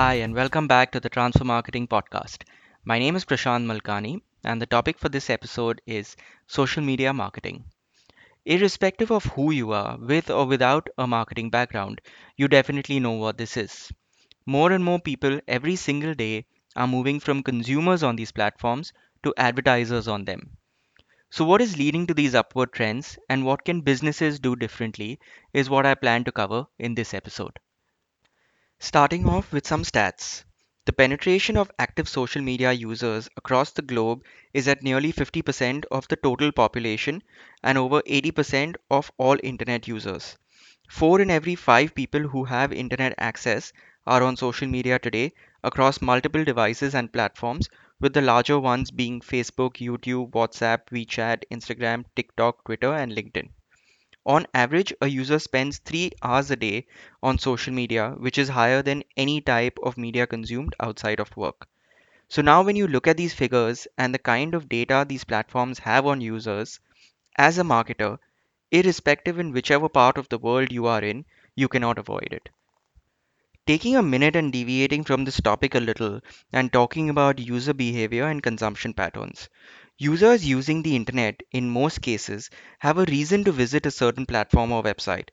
Hi, and welcome back to the Transfer Marketing Podcast. My name is Prashant Malkani, and the topic for this episode is social media marketing. Irrespective of who you are, with or without a marketing background, you definitely know what this is. More and more people every single day are moving from consumers on these platforms to advertisers on them. So, what is leading to these upward trends, and what can businesses do differently, is what I plan to cover in this episode. Starting off with some stats. The penetration of active social media users across the globe is at nearly 50% of the total population and over 80% of all internet users. Four in every five people who have internet access are on social media today across multiple devices and platforms, with the larger ones being Facebook, YouTube, WhatsApp, WeChat, Instagram, TikTok, Twitter, and LinkedIn. On average, a user spends three hours a day on social media, which is higher than any type of media consumed outside of work. So, now when you look at these figures and the kind of data these platforms have on users, as a marketer, irrespective in whichever part of the world you are in, you cannot avoid it. Taking a minute and deviating from this topic a little and talking about user behavior and consumption patterns. Users using the internet, in most cases, have a reason to visit a certain platform or website,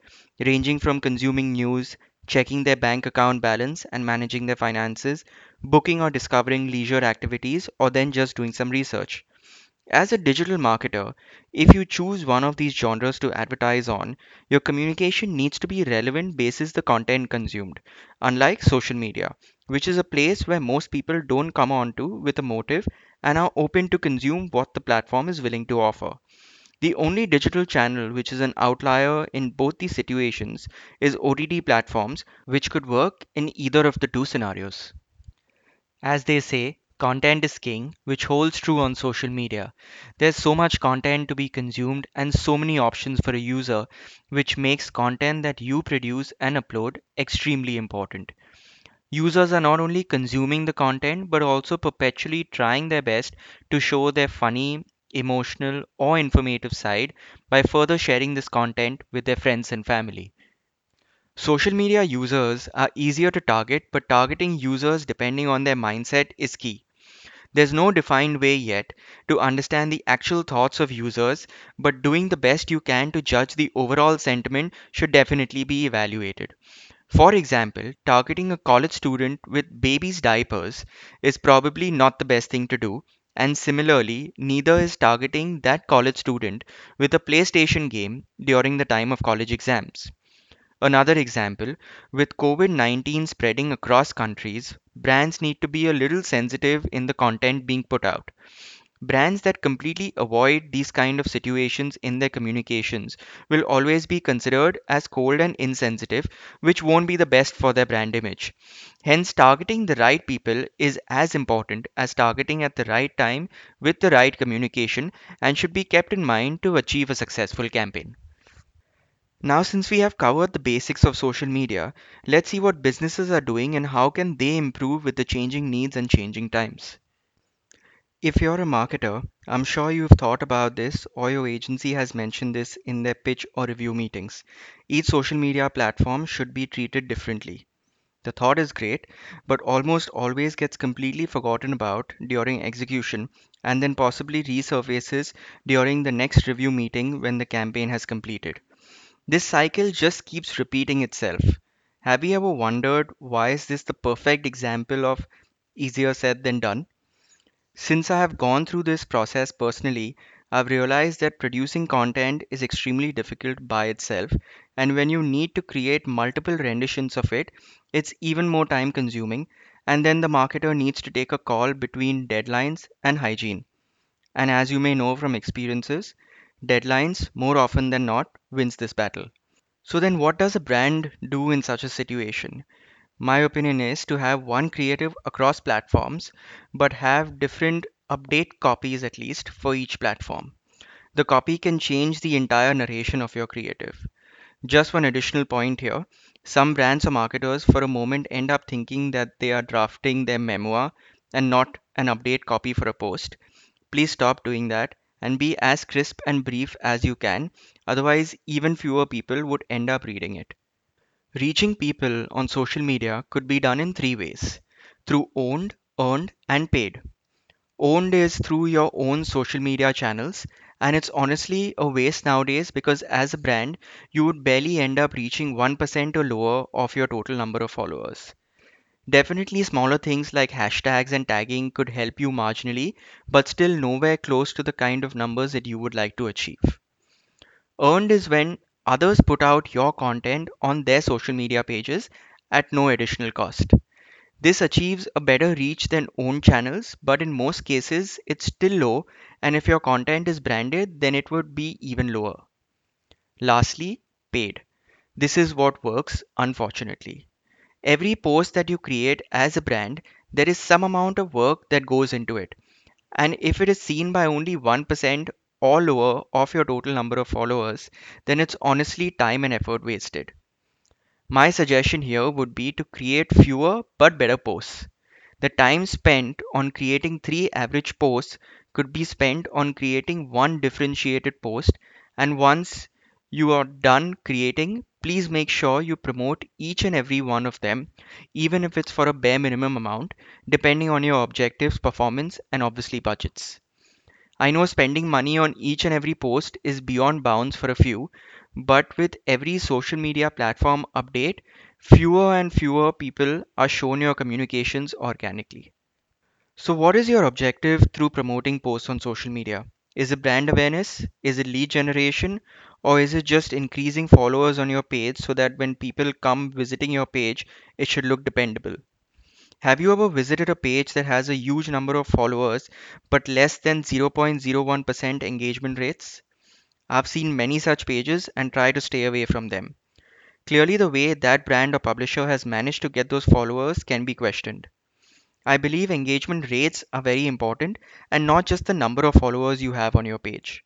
ranging from consuming news, checking their bank account balance and managing their finances, booking or discovering leisure activities, or then just doing some research. As a digital marketer, if you choose one of these genres to advertise on, your communication needs to be relevant basis the content consumed, unlike social media, which is a place where most people don't come onto with a motive and are open to consume what the platform is willing to offer. The only digital channel which is an outlier in both these situations is OTT platforms, which could work in either of the two scenarios. As they say, content is king, which holds true on social media. There's so much content to be consumed and so many options for a user, which makes content that you produce and upload extremely important. Users are not only consuming the content but also perpetually trying their best to show their funny, emotional, or informative side by further sharing this content with their friends and family. Social media users are easier to target, but targeting users depending on their mindset is key. There's no defined way yet to understand the actual thoughts of users, but doing the best you can to judge the overall sentiment should definitely be evaluated. For example, targeting a college student with baby's diapers is probably not the best thing to do, and similarly, neither is targeting that college student with a PlayStation game during the time of college exams. Another example, with COVID 19 spreading across countries, brands need to be a little sensitive in the content being put out. Brands that completely avoid these kind of situations in their communications will always be considered as cold and insensitive, which won't be the best for their brand image. Hence, targeting the right people is as important as targeting at the right time with the right communication and should be kept in mind to achieve a successful campaign. Now, since we have covered the basics of social media, let's see what businesses are doing and how can they improve with the changing needs and changing times. If you're a marketer, I'm sure you've thought about this or your agency has mentioned this in their pitch or review meetings. Each social media platform should be treated differently. The thought is great, but almost always gets completely forgotten about during execution and then possibly resurfaces during the next review meeting when the campaign has completed. This cycle just keeps repeating itself. Have you ever wondered why is this the perfect example of easier said than done? Since I have gone through this process personally, I've realized that producing content is extremely difficult by itself, and when you need to create multiple renditions of it, it's even more time consuming, and then the marketer needs to take a call between deadlines and hygiene. And as you may know from experiences, deadlines more often than not wins this battle. So then what does a brand do in such a situation? My opinion is to have one creative across platforms, but have different update copies at least for each platform. The copy can change the entire narration of your creative. Just one additional point here. Some brands or marketers for a moment end up thinking that they are drafting their memoir and not an update copy for a post. Please stop doing that and be as crisp and brief as you can. Otherwise, even fewer people would end up reading it. Reaching people on social media could be done in three ways through owned, earned, and paid. Owned is through your own social media channels, and it's honestly a waste nowadays because as a brand, you would barely end up reaching 1% or lower of your total number of followers. Definitely, smaller things like hashtags and tagging could help you marginally, but still nowhere close to the kind of numbers that you would like to achieve. Earned is when others put out your content on their social media pages at no additional cost. This achieves a better reach than owned channels, but in most cases, it's still low, and if your content is branded, then it would be even lower. Lastly, paid. This is what works, unfortunately. Every post that you create as a brand, there is some amount of work that goes into it. And if it is seen by only 1% or lower of your total number of followers, then it's honestly time and effort wasted. My suggestion here would be to create fewer but better posts. The time spent on creating three average posts could be spent on creating one differentiated post. And once you are done creating, please make sure you promote each and every one of them, even if it's for a bare minimum amount, depending on your objectives, performance, and obviously budgets. I know spending money on each and every post is beyond bounds for a few, but with every social media platform update, fewer and fewer people are shown your communications organically. So, what is your objective through promoting posts on social media? Is it brand awareness? Is it lead generation? Or is it just increasing followers on your page so that when people come visiting your page, it should look dependable? Have you ever visited a page that has a huge number of followers but less than 0.01% engagement rates? I've seen many such pages and try to stay away from them. Clearly, the way that brand or publisher has managed to get those followers can be questioned. I believe engagement rates are very important and not just the number of followers you have on your page.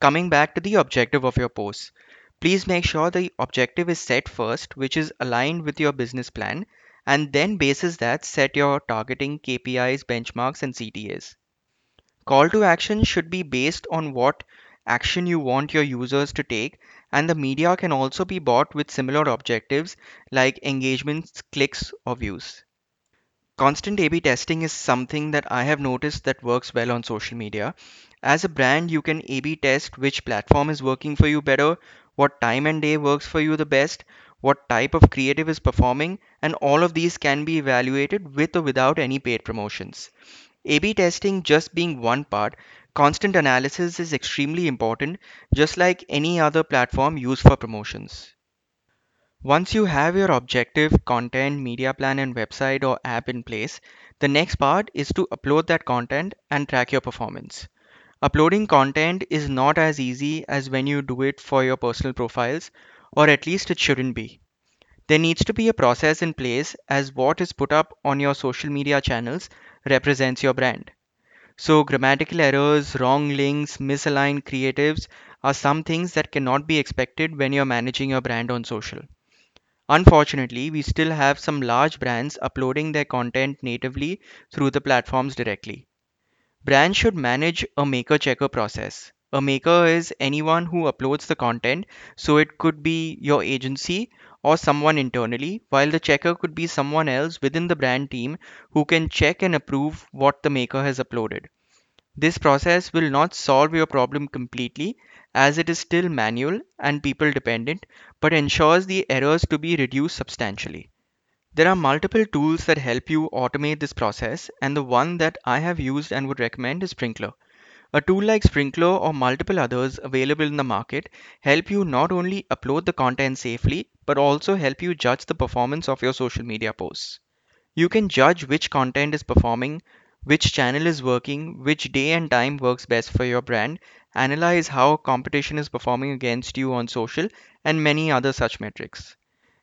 Coming back to the objective of your post, please make sure the objective is set first, which is aligned with your business plan, and then basis that set your targeting KPIs, benchmarks, and CTAs. Call to action should be based on what action you want your users to take, and the media can also be bought with similar objectives like engagements, clicks, or views. Constant A B testing is something that I have noticed that works well on social media. As a brand, you can A B test which platform is working for you better, what time and day works for you the best, what type of creative is performing, and all of these can be evaluated with or without any paid promotions. A B testing just being one part, constant analysis is extremely important, just like any other platform used for promotions. Once you have your objective, content, media plan, and website or app in place, the next part is to upload that content and track your performance. Uploading content is not as easy as when you do it for your personal profiles, or at least it shouldn't be. There needs to be a process in place as what is put up on your social media channels represents your brand. So, grammatical errors, wrong links, misaligned creatives are some things that cannot be expected when you're managing your brand on social. Unfortunately, we still have some large brands uploading their content natively through the platforms directly. Brands should manage a maker checker process. A maker is anyone who uploads the content, so it could be your agency or someone internally, while the checker could be someone else within the brand team who can check and approve what the maker has uploaded. This process will not solve your problem completely as it is still manual and people dependent, but ensures the errors to be reduced substantially. There are multiple tools that help you automate this process, and the one that I have used and would recommend is Sprinklr. A tool like Sprinklr or multiple others available in the market help you not only upload the content safely, but also help you judge the performance of your social media posts. You can judge which content is performing, which channel is working, which day and time works best for your brand, analyze how competition is performing against you on social, and many other such metrics.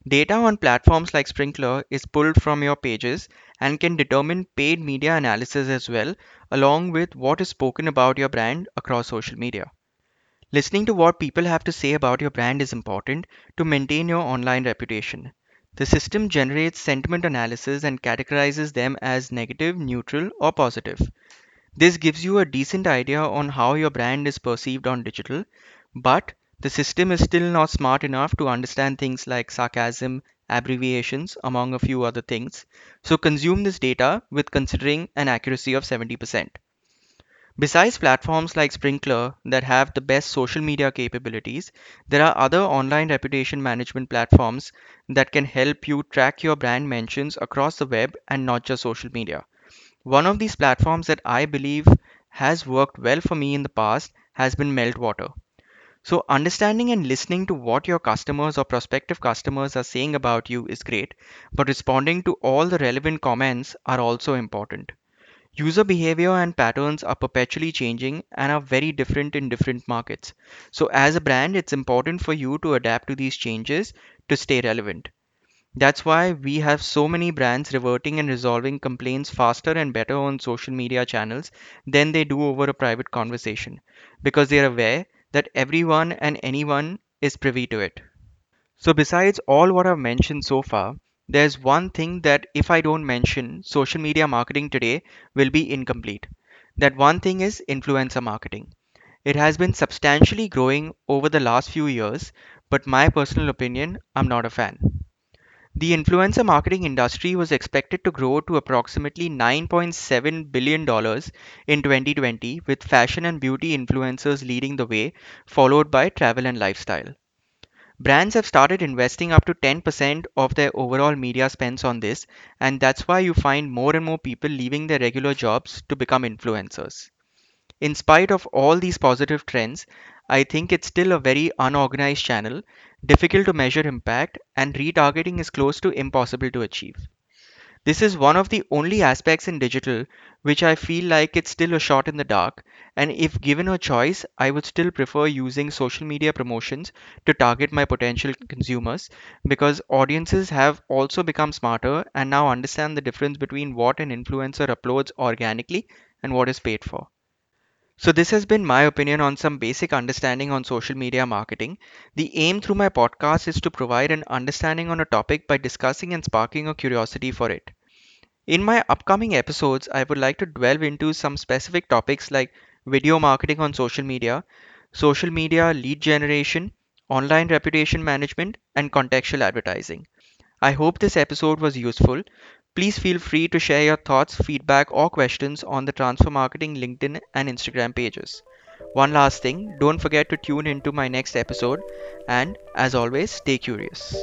Data on platforms like Sprinklr is pulled from your pages and can determine paid media analysis as well, along with what is spoken about your brand across social media. Listening to what people have to say about your brand is important to maintain your online reputation. The system generates sentiment analysis and categorizes them as negative, neutral, or positive. This gives you a decent idea on how your brand is perceived on digital, but The system is still not smart enough to understand things like sarcasm, abbreviations, among a few other things. So consume this data with considering an accuracy of 70%. Besides platforms like Sprinklr that have the best social media capabilities, there are other online reputation management platforms that can help you track your brand mentions across the web and not just social media. One of these platforms that I believe has worked well for me in the past has been Meltwater. So, understanding and listening to what your customers or prospective customers are saying about you is great, but responding to all the relevant comments are also important. User behavior and patterns are perpetually changing and are very different in different markets. So, as a brand, it's important for you to adapt to these changes to stay relevant. That's why we have so many brands reverting and resolving complaints faster and better on social media channels than they do over a private conversation because they are aware that everyone and anyone is privy to it. So, besides all what I've mentioned so far, there's one thing that if I don't mention, social media marketing today will be incomplete. That one thing is influencer marketing. It has been substantially growing over the last few years, but my personal opinion, I'm not a fan. The influencer marketing industry was expected to grow to approximately $9.7 billion in 2020, with fashion and beauty influencers leading the way, followed by travel and lifestyle. Brands have started investing up to 10% of their overall media spends on this, and that's why you find more and more people leaving their regular jobs to become influencers. In spite of all these positive trends, I think it's still a very unorganized channel, difficult to measure impact, and retargeting is close to impossible to achieve. This is one of the only aspects in digital which I feel like it's still a shot in the dark, and if given a choice, I would still prefer using social media promotions to target my potential consumers because audiences have also become smarter and now understand the difference between what an influencer uploads organically and what is paid for. So, this has been my opinion on some basic understanding on social media marketing. The aim through my podcast is to provide an understanding on a topic by discussing and sparking a curiosity for it. In my upcoming episodes, I would like to delve into some specific topics like video marketing on social media, social media lead generation, online reputation management, and contextual advertising. I hope this episode was useful. Please feel free to share your thoughts, feedback, or questions on the Transfer Marketing LinkedIn and Instagram pages. One last thing, don't forget to tune into my next episode, and as always, stay curious.